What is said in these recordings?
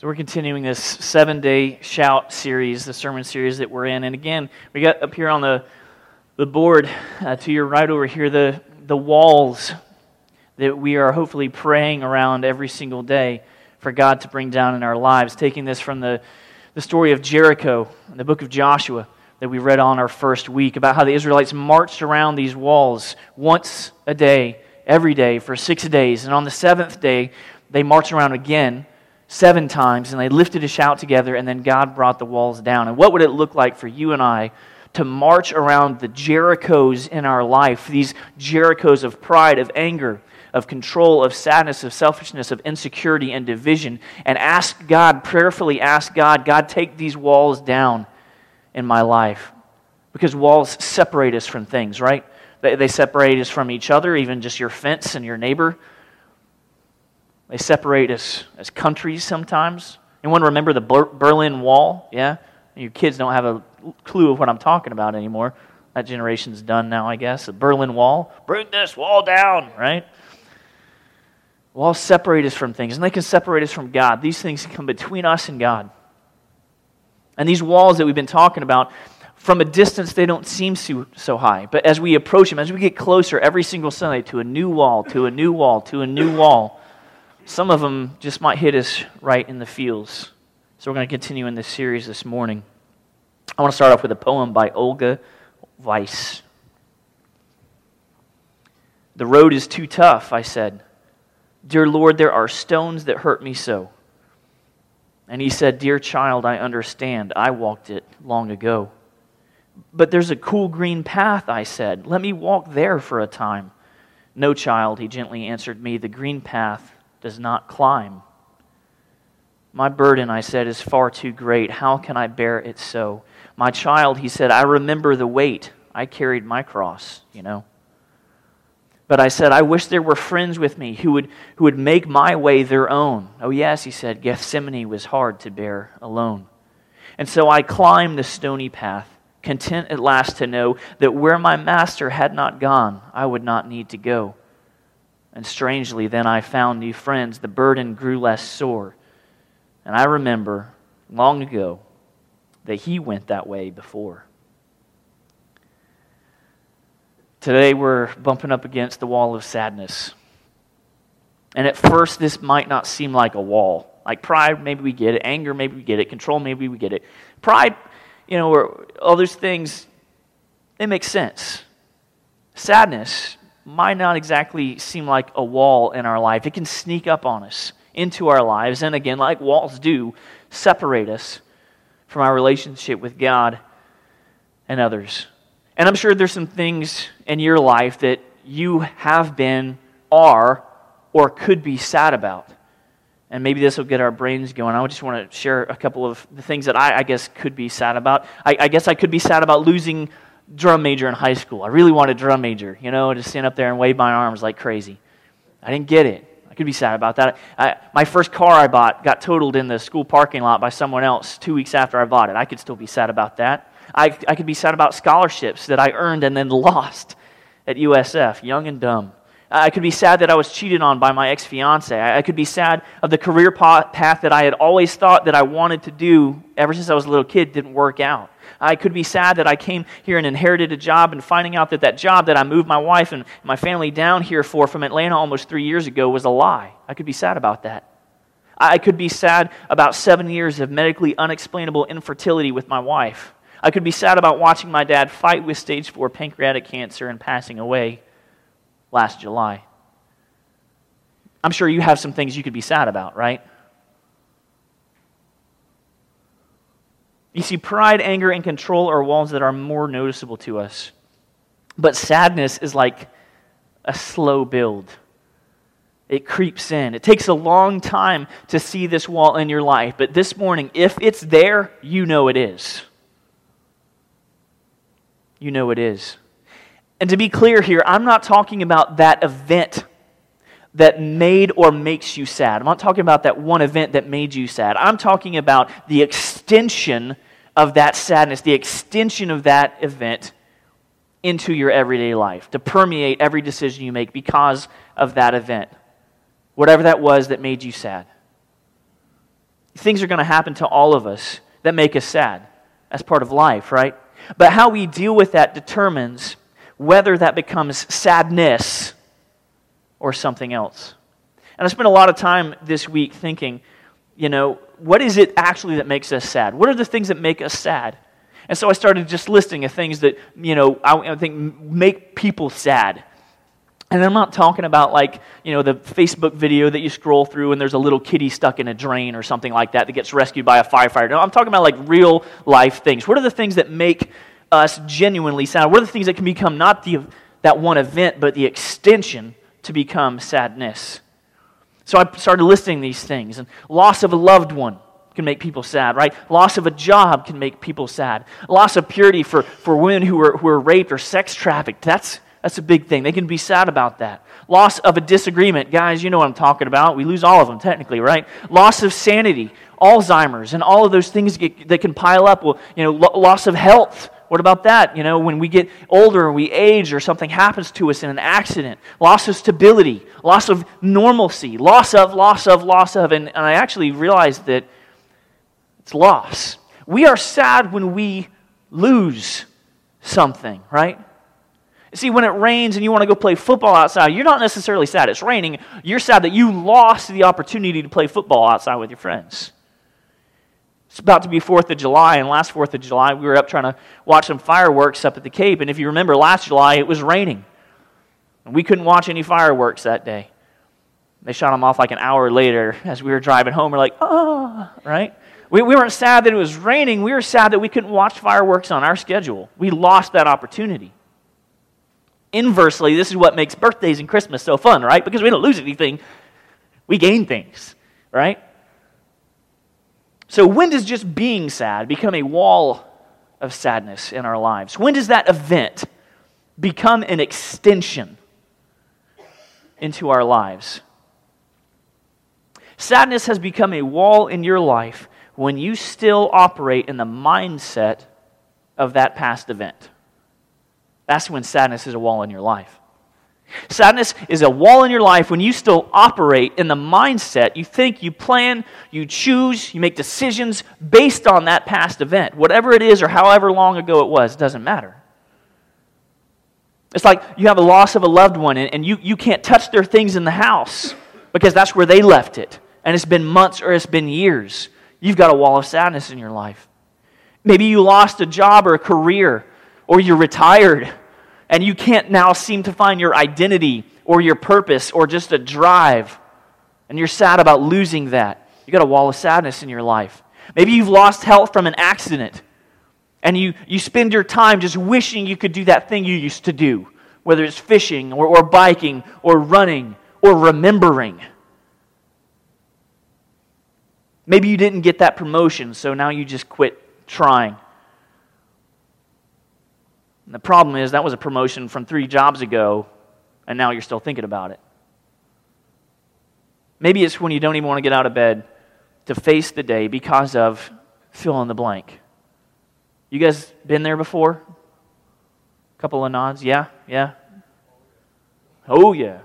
So we're continuing this seven day shout series, the sermon series that we're in. And again, we got up here on the, the board uh, to your right over here the, the walls that we are hopefully praying around every single day for God to bring down in our lives. Taking this from the, the story of Jericho in the book of Joshua that we read on our first week about how the Israelites marched around these walls once a day, every day, for six days. And on the seventh day, they marched around again seven times, and they lifted a shout together, and then God brought the walls down. And what would it look like for you and I to march around the Jerichos in our life, these Jerichos of pride, of anger, of control, of sadness, of selfishness, of insecurity, and division, and ask God, prayerfully ask God, God, take these walls down in my life? Because walls separate us from things, right? They, separate us from each other, even just your fence and your neighbor. They separate us as countries sometimes. Anyone remember the Berlin Wall? Yeah? Your kids don't have a clue of what I'm talking about anymore. That generation's done now, I guess. The Berlin Wall. Bring this wall down, right? Walls separate us from things, and they can separate us from God. These things come between us and God. And these walls that we've been talking about, from a distance, they don't seem so, so high. But as we approach them, as we get closer every single Sunday to a new wall, to a new wall, to a new wall, some of them just might hit us right in the feels. So we're going to continue in this series this morning. I want to start off with a poem by Olga Weiss. The road is too tough, I said. Dear Lord, there are stones that hurt me so. And he said, Dear child, I understand. I walked it long ago. But there's a cool green path, I said. Let me walk there for a time. No, child, he gently answered me. The green path does not climb. My burden, I said, is far too great. How can I bear it so? My child, he said, I remember the weight. I carried my cross, you know. But I said, I wish there were friends with me who would, who would make my way their own. Oh, yes, he said, Gethsemane was hard to bear alone. And so I climbed the stony path, content at last to know that where my master had not gone, I would not need to go. And strangely, then I found new friends. The burden grew less sore. And I remember long ago that he went that way before. Today, we're bumping up against the wall of sadness. And at first, this might not seem like a wall. Like pride, maybe we get it. Anger, maybe we get it. Control, maybe we get it. Pride, you know, or all those things, they make sense. Sadness, might not exactly seem like a wall in our life. It can sneak up on us into our lives, and again, like walls do, separate us from our relationship with God and others. And I'm sure there's some things in your life that you have been, are, or could be sad about. And maybe this will get our brains going. I just want to share a couple of the things that I, I guess, could be sad about. I, I guess I could be sad about losing drum major in high school. I really wanted drum major, you know, to stand up there and wave my arms like crazy. I didn't get it. I could be sad about that. I, my first car I bought got totaled in the school parking lot by someone else two weeks after I bought it. I could still be sad about that. I, I could be sad about scholarships that I earned and then lost at USF, young and dumb. I could be sad that I was cheated on by my ex fiance. I could be sad of the career path that I had always thought that I wanted to do ever since I was a little kid didn't work out. I could be sad that I came here and inherited a job and finding out that that job that I moved my wife and my family down here for from Atlanta almost three years ago was a lie. I could be sad about that. I could be sad about seven years of medically unexplainable infertility with my wife. I could be sad about watching my dad fight with stage four pancreatic cancer and passing away last July. I'm sure you have some things you could be sad about, right? You see, pride, anger, and control are walls that are more noticeable to us. But sadness is like a slow build. It creeps in. It takes a long time to see this wall in your life, but this morning, if it's there, you know it is. You know it is. And to be clear here, I'm not talking about that event that made or makes you sad. I'm not talking about that one event that made you sad. I'm talking about the extension of that sadness, the extension of that event into your everyday life, to permeate every decision you make because of that event, whatever that was that made you sad. Things are going to happen to all of us that make us sad. That's part of life, right? But how we deal with that determines whether that becomes sadness or something else. And I spent a lot of time this week thinking, you know, what is it actually that makes us sad? What are the things that make us sad? And so I started just listing of things that, you know, I, I think make people sad. And I'm not talking about like, you know, the Facebook video that you scroll through and there's a little kitty stuck in a drain or something like that that gets rescued by a firefighter. No, I'm talking about like real life things. What are the things that make us genuinely sad? What are the things that can become not the, that one event, but the extension to become sadness? So I started listing these things. And loss of a loved one can make people sad, right? Loss of a job can make people sad. Loss of purity for, for women who are, who are raped or sex trafficked. That's that's a big thing. They can be sad about that. Loss of a disagreement. Guys, you know what I'm talking about. We lose all of them, technically, right? Loss of sanity, Alzheimer's, and all of those things that can pile up. Well, you know, loss of health. What about that? You know, when we get older and we age or something happens to us in an accident, loss of stability, loss of normalcy, loss of, loss of, loss of. And, and I actually realized that it's loss. We are sad when we lose something, right? See, when it rains and you want to go play football outside, you're not necessarily sad it's raining. You're sad that you lost the opportunity to play football outside with your friends. It's about to be 4th of July, and last 4th of July, we were up trying to watch some fireworks up at the Cape. And if you remember, last July, it was raining. And we couldn't watch any fireworks that day. They shot them off like an hour later as we were driving home. We're like, oh, right? We, we weren't sad that it was raining. We were sad that we couldn't watch fireworks on our schedule. We lost that opportunity. Inversely, this is what makes birthdays and Christmas so fun, right? Because we don't lose anything, we gain things, right? So, when does just being sad become a wall of sadness in our lives? When does that event become an extension into our lives? Sadness has become a wall in your life when you still operate in the mindset of that past event. That's when sadness is a wall in your life. Sadness is a wall in your life when you still operate in the mindset you think, you plan, you choose, you make decisions based on that past event. Whatever it is or however long ago it was, it doesn't matter. It's like you have a loss of a loved one and, you, you can't touch their things in the house because that's where they left it. And it's been months or it's been years. You've got a wall of sadness in your life. Maybe you lost a job or a career or you're retired and you can't now seem to find your identity or your purpose or just a drive, and you're sad about losing that. You got a wall of sadness in your life. Maybe you've lost health from an accident, and you, you spend your time just wishing you could do that thing you used to do, whether it's fishing or, or biking or running or remembering. Maybe you didn't get that promotion, so now you just quit trying. And the problem is that was a promotion from three jobs ago, and now you're still thinking about it. Maybe it's when you don't even want to get out of bed to face the day because of fill in the blank. You guys been there before? A couple of nods. Yeah, yeah. Oh, yeah.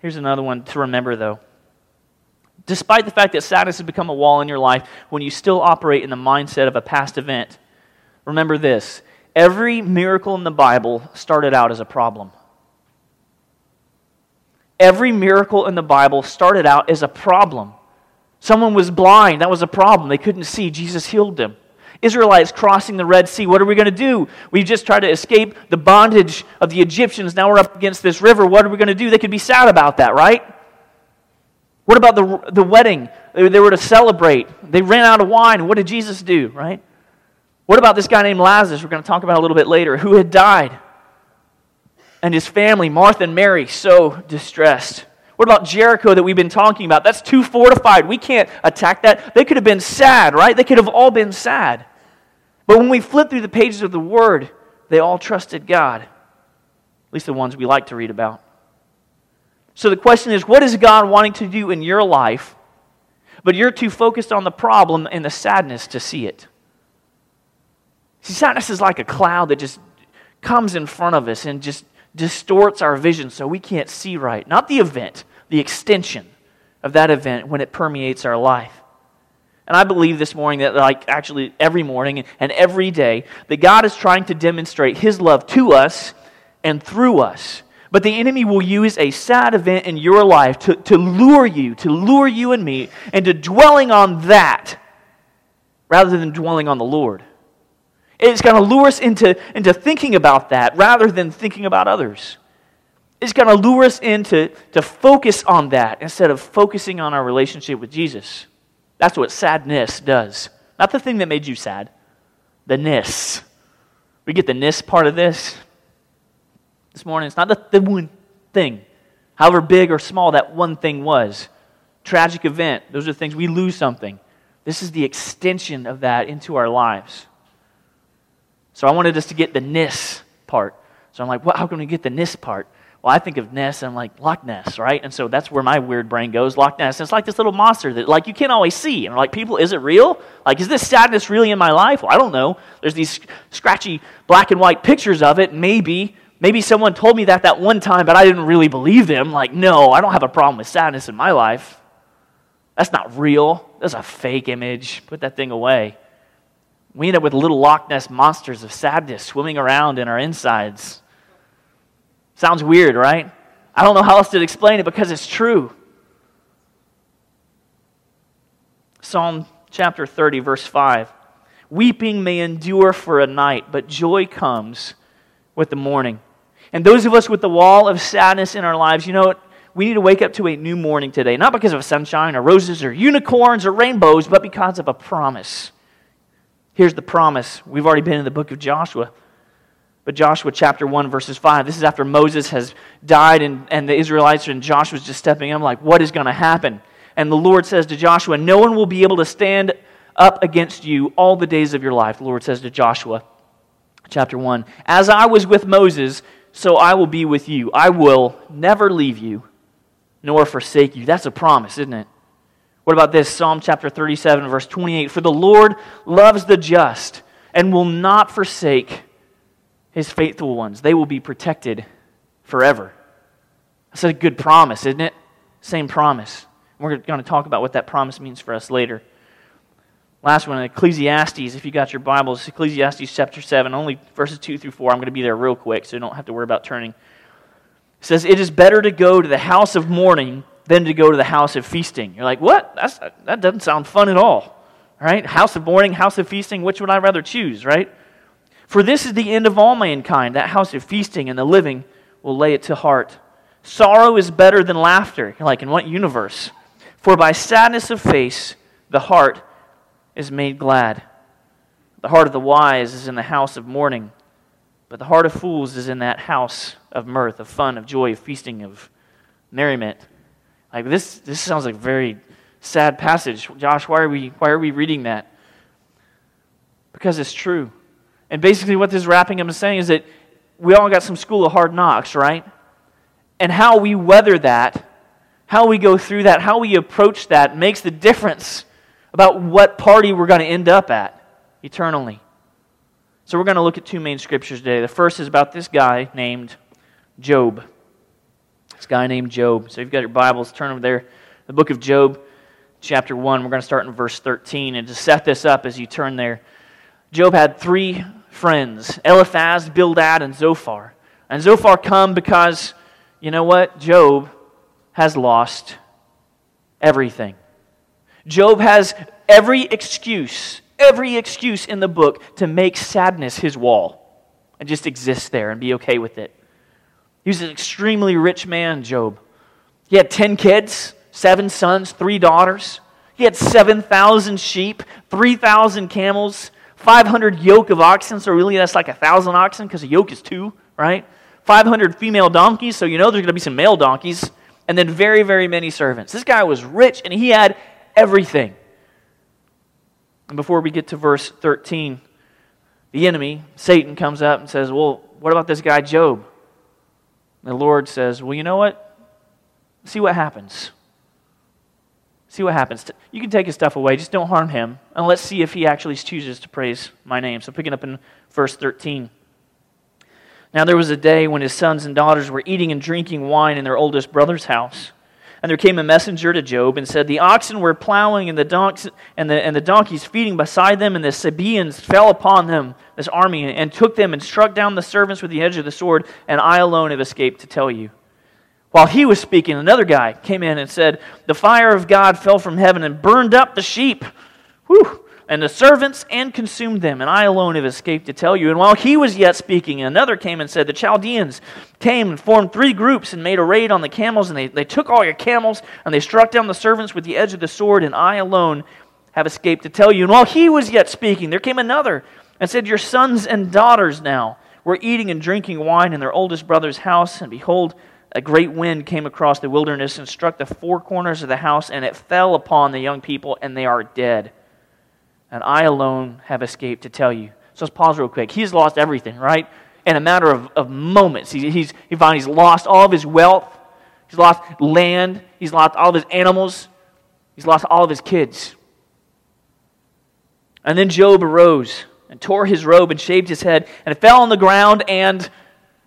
Here's another one to remember, though. Despite the fact that sadness has become a wall in your life, when you still operate in the mindset of a past event, Remember this every miracle in the Bible started out as a problem. Every miracle in the Bible started out as a problem. Someone was blind, that was a problem. They couldn't see. Jesus healed them. Israelites crossing the Red Sea. What are we going to do? We just tried to escape the bondage of the Egyptians. Now we're up against this river. What are we going to do? They could be sad about that, right? What about the, the wedding? They, they were to celebrate. They ran out of wine. What did Jesus do, right? What about this guy named Lazarus, we're going to talk about a little bit later, who had died? And his family, Martha and Mary, so distressed. What about Jericho that we've been talking about? That's too fortified. We can't attack that. They could have been sad, right? They could have all been sad. But when we flip through the pages of the Word, they all trusted God. At least the ones we like to read about. So the question is what is God wanting to do in your life, but you're too focused on the problem and the sadness to see it? See, sadness is like a cloud that just comes in front of us and just distorts our vision so we can't see right. Not the event, the extension of that event when it permeates our life. And I believe this morning that, like actually every morning and every day, that God is trying to demonstrate His love to us and through us. But the enemy will use a sad event in your life to, to lure you, to lure you and me into dwelling on that rather than dwelling on the Lord. It's going to lure us into, into thinking about that rather than thinking about others. It's going to lure us into to focus on that instead of focusing on our relationship with Jesus. That's what sadness does. Not the thing that made you sad, the ness. We get the ness part of this this morning. It's not the, the one thing, however big or small that one thing was. Tragic event, those are things we lose something. This is the extension of that into our lives. So I wanted us to get the ness part. So I'm like, well, how can we get the ness part? Well, I think of Ness and I'm like, Loch Ness, right? And so that's where my weird brain goes, Loch Ness. And it's like this little monster that, like, you can't always see. And like, people, is it real? Like, is this sadness really in my life? Well, I don't know. There's these scratchy black and white pictures of it. Maybe. Maybe someone told me that that one time, but I didn't really believe them. Like, no, I don't have a problem with sadness in my life. That's not real. That's a fake image. Put that thing away. We end up with little Loch Ness monsters of sadness swimming around in our insides. Sounds weird, right? I don't know how else to explain it because it's true. Psalm chapter 30, verse 5. Weeping may endure for a night, but joy comes with the morning. And those of us with the wall of sadness in our lives, you know what? We need to wake up to a new morning today, not because of sunshine or roses or unicorns or rainbows, but because of a promise. Here's the promise. We've already been in the book of Joshua. But Joshua chapter 1, verses 5, this is after Moses has died and, and the Israelites and Joshua's just stepping in, like, what is going to happen? And the Lord says to Joshua, No one will be able to stand up against you all the days of your life. The Lord says to Joshua, chapter 1, As I was with Moses, so I will be with you. I will never leave you nor forsake you. That's a promise, isn't it? What about this? Psalm chapter 37, verse 28 For the Lord loves the just and will not forsake his faithful ones. They will be protected forever. That's a good promise, isn't it? Same promise. We're going to talk about what that promise means for us later. Last one, Ecclesiastes. If you got your Bibles, Ecclesiastes chapter 7, only verses 2 through 4. I'm going to be there real quick, so you don't have to worry about turning. It says, It is better to go to the house of mourning than to go to the house of feasting. You're like, What? That's, that doesn't sound fun at all. Right? House of mourning, house of feasting, which would I rather choose, right? For this is the end of all mankind. That house of feasting and the living will lay it to heart. Sorrow is better than laughter. You're like, in what universe? For by sadness of face, the heart is made glad. The heart of the wise is in the house of mourning, but the heart of fools is in that house of mirth, of fun, of joy, of feasting, of merriment. Like this, this sounds like a very sad passage. Josh, why are we, why are we reading that? Because it's true. And basically, what this wrapping up is saying is that we all got some school of hard knocks, right? And how we weather that, how we go through that, how we approach that makes the difference about what party we're going to end up at eternally. So, we're going to look at two main scriptures today. The first is about this guy named Job. This guy named Job. So, if you've got your Bibles, turn over there. The book of Job, chapter 1. We're going to start in verse 13. And to set this up as you turn there, Job had three friends Eliphaz, Bildad, and Zophar. And Zophar come because, you know what? Job has lost everything. Job has every excuse, every excuse in the book to make sadness his wall and just exist there and be okay with it. He was an extremely rich man, Job. He had 10 kids, seven sons, three daughters. He had 7,000 sheep, 3,000 camels, 500 yoke of oxen, so really that's like a 1,000 oxen because a yoke is two, right? 500 female donkeys, so you know there's going to be some male donkeys. And then very, very many servants. This guy was rich and he had everything. And before we get to verse 13, the enemy, Satan, comes up and says, Well, what about this guy, Job? The Lord says, Well, you know what? See what happens. See what happens. You can take his stuff away, just don't harm him. And let's see if he actually chooses to praise my name. So, picking up in verse 13. Now, there was a day when his sons and daughters were eating and drinking wine in their oldest brother's house. And there came a messenger to Job and said, The oxen were plowing and the, donks, and the, and the donkeys feeding beside them, and the Sabaeans fell upon them, this army, and took them and struck down the servants with the edge of the sword, and I alone have escaped to tell you. While he was speaking, another guy came in and said, The fire of God fell from heaven and burned up the sheep. Whew and the servants and consumed them, and I alone have escaped to tell you. And while he was yet speaking, another came and said, The Chaldeans came and formed three groups and made a raid on the camels, and they, they took all your camels, and they struck down the servants with the edge of the sword, and I alone have escaped to tell you. And while he was yet speaking, there came another and said, Your sons and daughters now were eating and drinking wine in their oldest brother's house, and behold, a great wind came across the wilderness and struck the four corners of the house, and it fell upon the young people, and they are dead and I alone have escaped to tell you. So let's pause real quick. He's lost everything, right? In a matter of, of moments. He, he's, he found he's lost all of his wealth. He's lost land. He's lost all of his animals. He's lost all of his kids. And then Job arose and tore his robe and shaved his head and fell on the ground and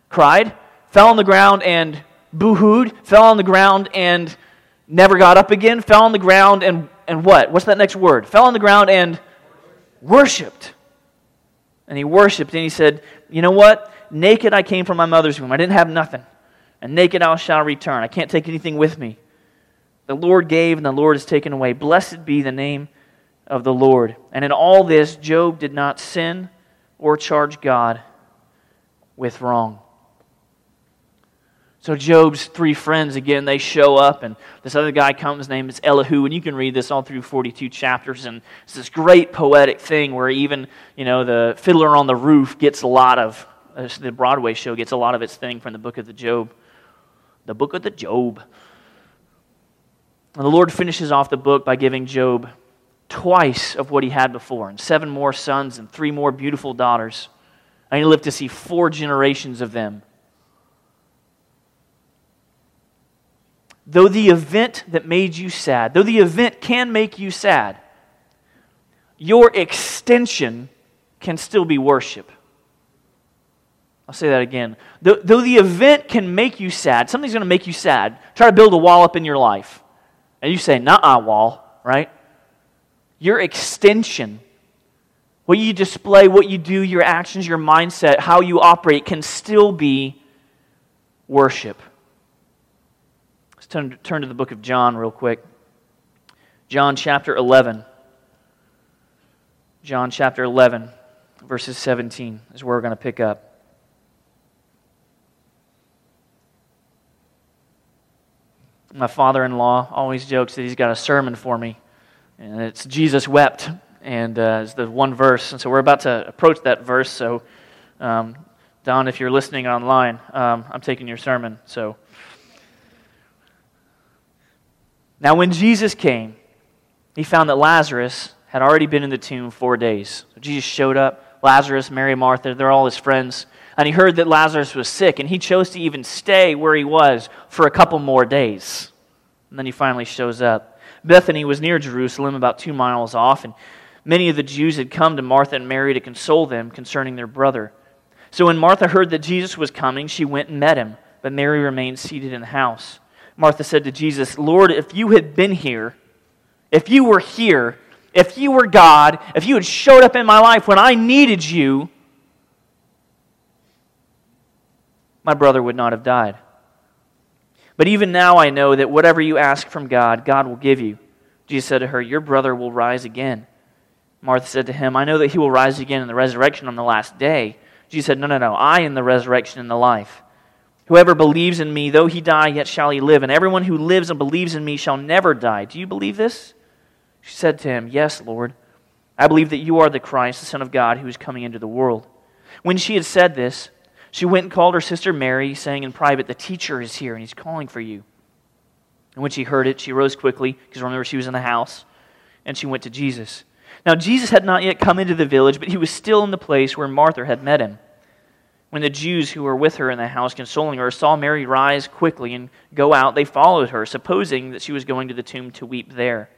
cried, fell on the ground and boohooed, fell on the ground and never got up again, fell on the ground and, and what? What's that next word? Fell on the ground and worshiped. And he worshiped and he said, You know what? Naked I came from my mother's womb. I didn't have nothing. And naked I shall return. I can't take anything with me. The Lord gave and the Lord has taken away. Blessed be the name of the Lord. And in all this, Job did not sin or charge God with wrong. So Job's three friends again, they show up, and this other guy comes. His name is Elihu, and you can read this all through 42 chapters. And it's this great poetic thing where even you know the Fiddler on the Roof gets a lot of uh, the Broadway show gets a lot of its thing from the book of the Job, the book of the Job. And the Lord finishes off the book by giving Job twice of what he had before, and seven more sons and three more beautiful daughters. And he lived to see four generations of them. Though the event that made you sad, though the event can make you sad, your extension can still be worship. I'll say that again. Though, though the event can make you sad, something's going to make you sad. Try to build a wall up in your life. And you say, nah, wall, right? Your extension, what you display, what you do, your actions, your mindset, how you operate can still be worship. Let's turn, turn to the book of John real quick. John chapter 11. John chapter 11, verses 17 is where we're going to pick up. My father in law always jokes that he's got a sermon for me, and it's Jesus wept, and uh, it's the one verse. And so we're about to approach that verse. So, um, Don, if you're listening online, um, I'm taking your sermon. So, Now, when Jesus came, he found that Lazarus had already been in the tomb four days. So Jesus showed up. Lazarus, Mary, Martha, they're all his friends. And he heard that Lazarus was sick, and he chose to even stay where he was for a couple more days. And then he finally shows up. Bethany was near Jerusalem, about two miles off, and many of the Jews had come to Martha and Mary to console them concerning their brother. So when Martha heard that Jesus was coming, she went and met him, but Mary remained seated in the house. Martha said to Jesus, Lord, if you had been here, if you were here, if you were God, if you had showed up in my life when I needed you, my brother would not have died. But even now I know that whatever you ask from God, God will give you. Jesus said to her, Your brother will rise again. Martha said to him, I know that he will rise again in the resurrection on the last day. Jesus said, No, no, no. I am the resurrection and the life. Whoever believes in me, though he die, yet shall he live. And everyone who lives and believes in me shall never die. Do you believe this? She said to him, Yes, Lord. I believe that you are the Christ, the Son of God, who is coming into the world. When she had said this, she went and called her sister Mary, saying in private, The teacher is here, and he's calling for you. And when she heard it, she rose quickly, because remember, she was in the house, and she went to Jesus. Now, Jesus had not yet come into the village, but he was still in the place where Martha had met him. When the Jews who were with her in the house consoling her saw Mary rise quickly and go out, they followed her, supposing that she was going to the tomb to weep there.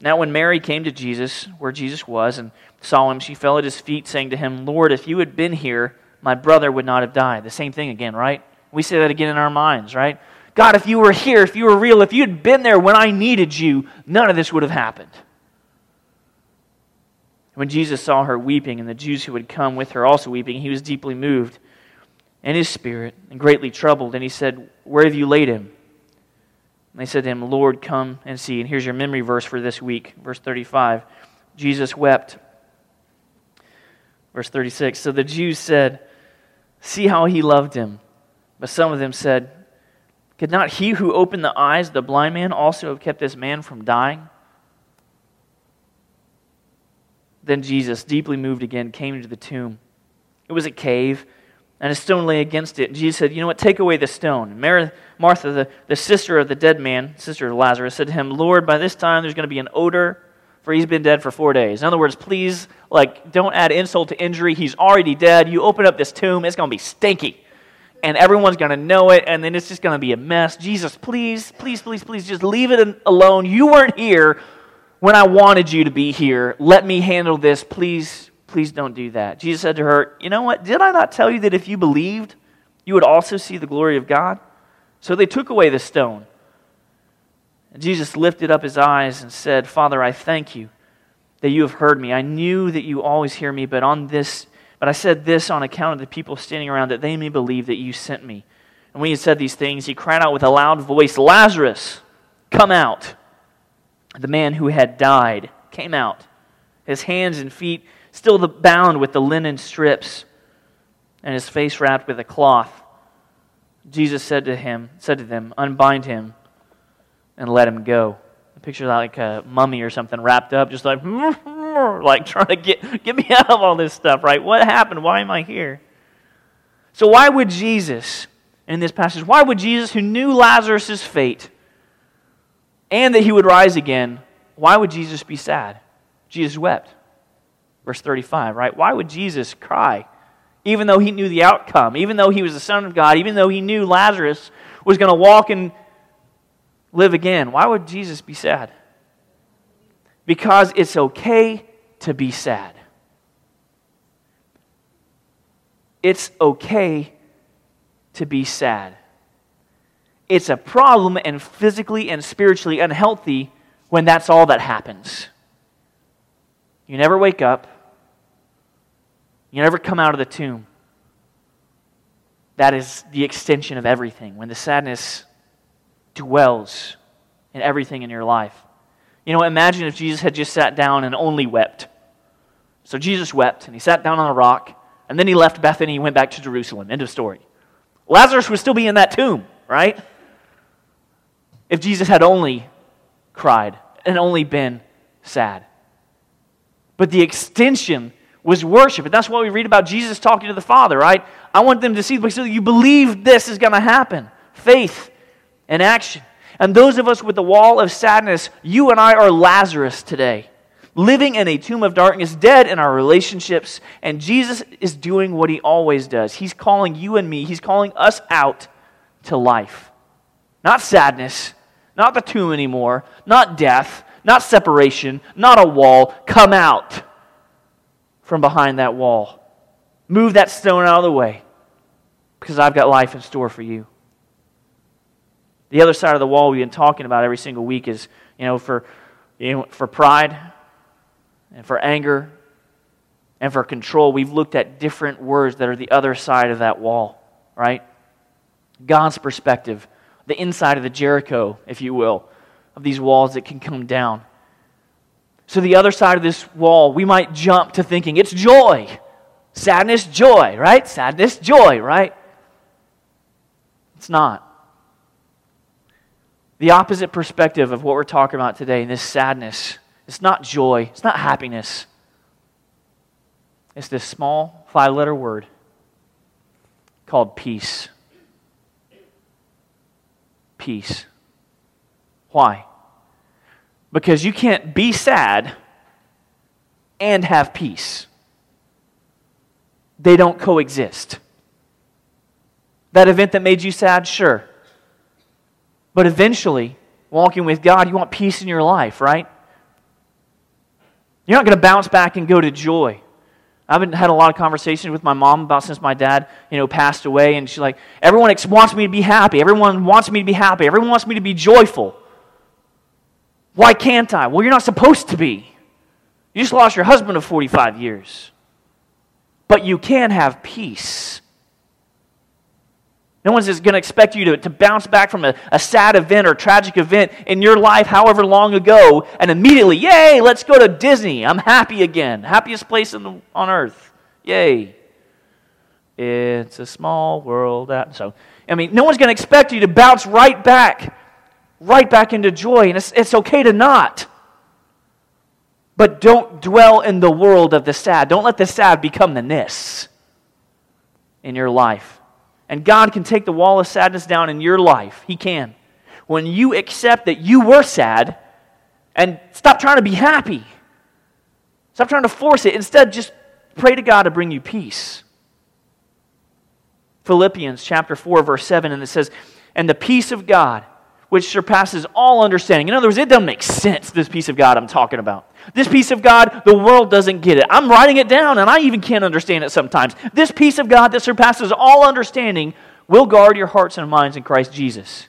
Now, when Mary came to Jesus, where Jesus was, and saw him, she fell at his feet, saying to him, Lord, if you had been here, my brother would not have died. The same thing again, right? We say that again in our minds, right? God, if you were here, if you were real, if you had been there when I needed you, none of this would have happened. When Jesus saw her weeping and the Jews who had come with her also weeping, he was deeply moved in his spirit and greatly troubled. And he said, Where have you laid him? And they said to him, Lord, come and see. And here's your memory verse for this week, verse 35. Jesus wept. Verse 36. So the Jews said, See how he loved him. But some of them said, Could not he who opened the eyes of the blind man also have kept this man from dying? Then Jesus, deeply moved again, came into the tomb. It was a cave and a stone lay against it. And Jesus said, You know what? Take away the stone. Martha, the, the sister of the dead man, sister of Lazarus, said to him, Lord, by this time there's going to be an odor, for he's been dead for four days. In other words, please, like, don't add insult to injury. He's already dead. You open up this tomb, it's going to be stinky. And everyone's going to know it, and then it's just going to be a mess. Jesus, please, please, please, please, just leave it alone. You weren't here when I wanted you to be here. Let me handle this. Please, Please don't do that. Jesus said to her, You know what? Did I not tell you that if you believed, you would also see the glory of God? So they took away the stone. And Jesus lifted up his eyes and said, Father, I thank you that you have heard me. I knew that you always hear me, but on this but I said this on account of the people standing around that they may believe that you sent me. And when he had said these things, he cried out with a loud voice, Lazarus, come out. The man who had died came out, his hands and feet still bound with the linen strips, and his face wrapped with a cloth. Jesus said to him, said to them, Unbind him and let him go. A picture like a mummy or something wrapped up, just like like trying to get, get me out of all this stuff, right? What happened? Why am I here? So why would Jesus, in this passage, why would Jesus, who knew Lazarus' fate and that he would rise again, why would Jesus be sad? Jesus wept. Verse 35, right? Why would Jesus cry? Even though he knew the outcome, even though he was the Son of God, even though he knew Lazarus was going to walk and live again, why would Jesus be sad? Because it's okay to be sad. It's okay to be sad. It's a problem and physically and spiritually unhealthy when that's all that happens. You never wake up, you never come out of the tomb. That is the extension of everything. When the sadness dwells in everything in your life. You know, imagine if Jesus had just sat down and only wept. So Jesus wept, and he sat down on a rock, and then he left Bethany and went back to Jerusalem. End of story. Lazarus would still be in that tomb, right? If Jesus had only cried and only been sad. But the extension was worship. And that's why we read about Jesus talking to the Father, right? I want them to see, so you believe this is going to happen. Faith and action. And those of us with the wall of sadness, you and I are Lazarus today, living in a tomb of darkness, dead in our relationships. And Jesus is doing what he always does. He's calling you and me, he's calling us out to life. Not sadness, not the tomb anymore, not death, not separation, not a wall. Come out from behind that wall. Move that stone out of the way because I've got life in store for you. The other side of the wall we've been talking about every single week is, you know, for, you know, for pride and for anger and for control. We've looked at different words that are the other side of that wall, right? God's perspective, the inside of the Jericho, if you will, of these walls that can come down. So, the other side of this wall, we might jump to thinking it's joy. Sadness, joy, right? Sadness, joy, right? It's not. The opposite perspective of what we're talking about today, this sadness, it's not joy, it's not happiness. It's this small five letter word called peace. Peace. Why? Because you can't be sad and have peace. They don't coexist. That event that made you sad, sure. But eventually, walking with God, you want peace in your life, right? You're not going to bounce back and go to joy. I've been, had a lot of conversations with my mom about since my dad, you know, passed away, and she's like, everyone wants me to be happy. Everyone wants me to be happy. Everyone wants me to be joyful. Why can't I? Well, you're not supposed to be. You just lost your husband of 45 years. But you can have peace. No one's going to expect you to, to bounce back from a, a sad event or tragic event in your life, however long ago, and immediately, yay, let's go to Disney. I'm happy again. Happiest place the, on earth. Yay. It's a small world. Out. So, I mean, no one's going to expect you to bounce right back, right back into joy. And it's, it's okay to not. But don't dwell in the world of the sad. Don't let the sad become the ness in your life. And God can take the wall of sadness down in your life. He can. When you accept that you were sad and stop trying to be happy, stop trying to force it. Instead, just pray to God to bring you peace. Philippians chapter 4, verse 7, and it says, And the peace of God, which surpasses all understanding. In other words, it doesn't make sense, this peace of God I'm talking about. This peace of God, the world doesn't get it. I'm writing it down, and I even can't understand it sometimes. This peace of God that surpasses all understanding will guard your hearts and minds in Christ Jesus.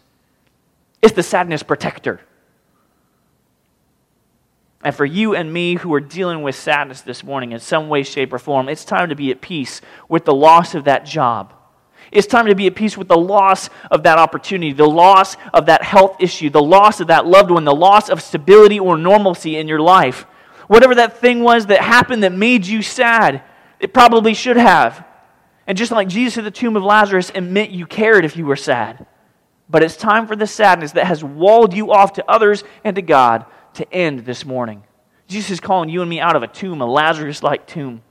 It's the sadness protector. And for you and me who are dealing with sadness this morning in some way, shape, or form, it's time to be at peace with the loss of that job it's time to be at peace with the loss of that opportunity, the loss of that health issue, the loss of that loved one, the loss of stability or normalcy in your life. Whatever that thing was that happened that made you sad, it probably should have. And just like Jesus at the tomb of Lazarus, it meant you cared if you were sad. But it's time for the sadness that has walled you off to others and to God to end this morning. Jesus is calling you and me out of a tomb, a Lazarus like tomb.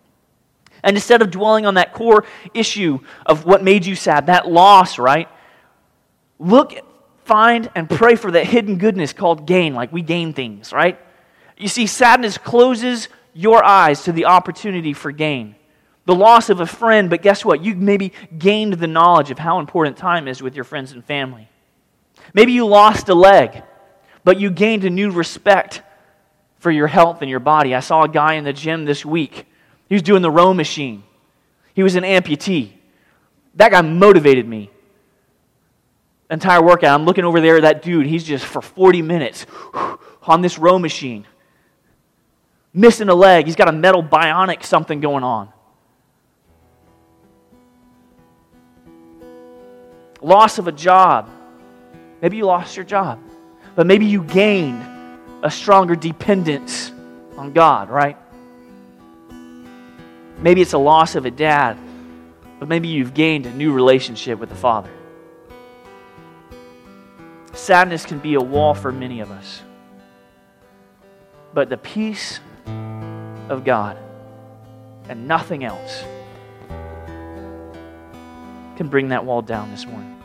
And instead of dwelling on that core issue of what made you sad, that loss, right? Look, find, and pray for that hidden goodness called gain, like we gain things, right? You see, sadness closes your eyes to the opportunity for gain. The loss of a friend, but guess what? You maybe gained the knowledge of how important time is with your friends and family. Maybe you lost a leg, but you gained a new respect for your health and your body. I saw a guy in the gym this week he was doing the row machine. He was an amputee. That guy motivated me. Entire workout. I'm looking over there, at that dude, he's just for 40 minutes on this row machine. Missing a leg. He's got a metal bionic something going on. Loss of a job. Maybe you lost your job, but maybe you gained a stronger dependence on God, right? Maybe it's a loss of a dad, but maybe you've gained a new relationship with the Father. Sadness can be a wall for many of us. But the peace of God and nothing else can bring that wall down this morning.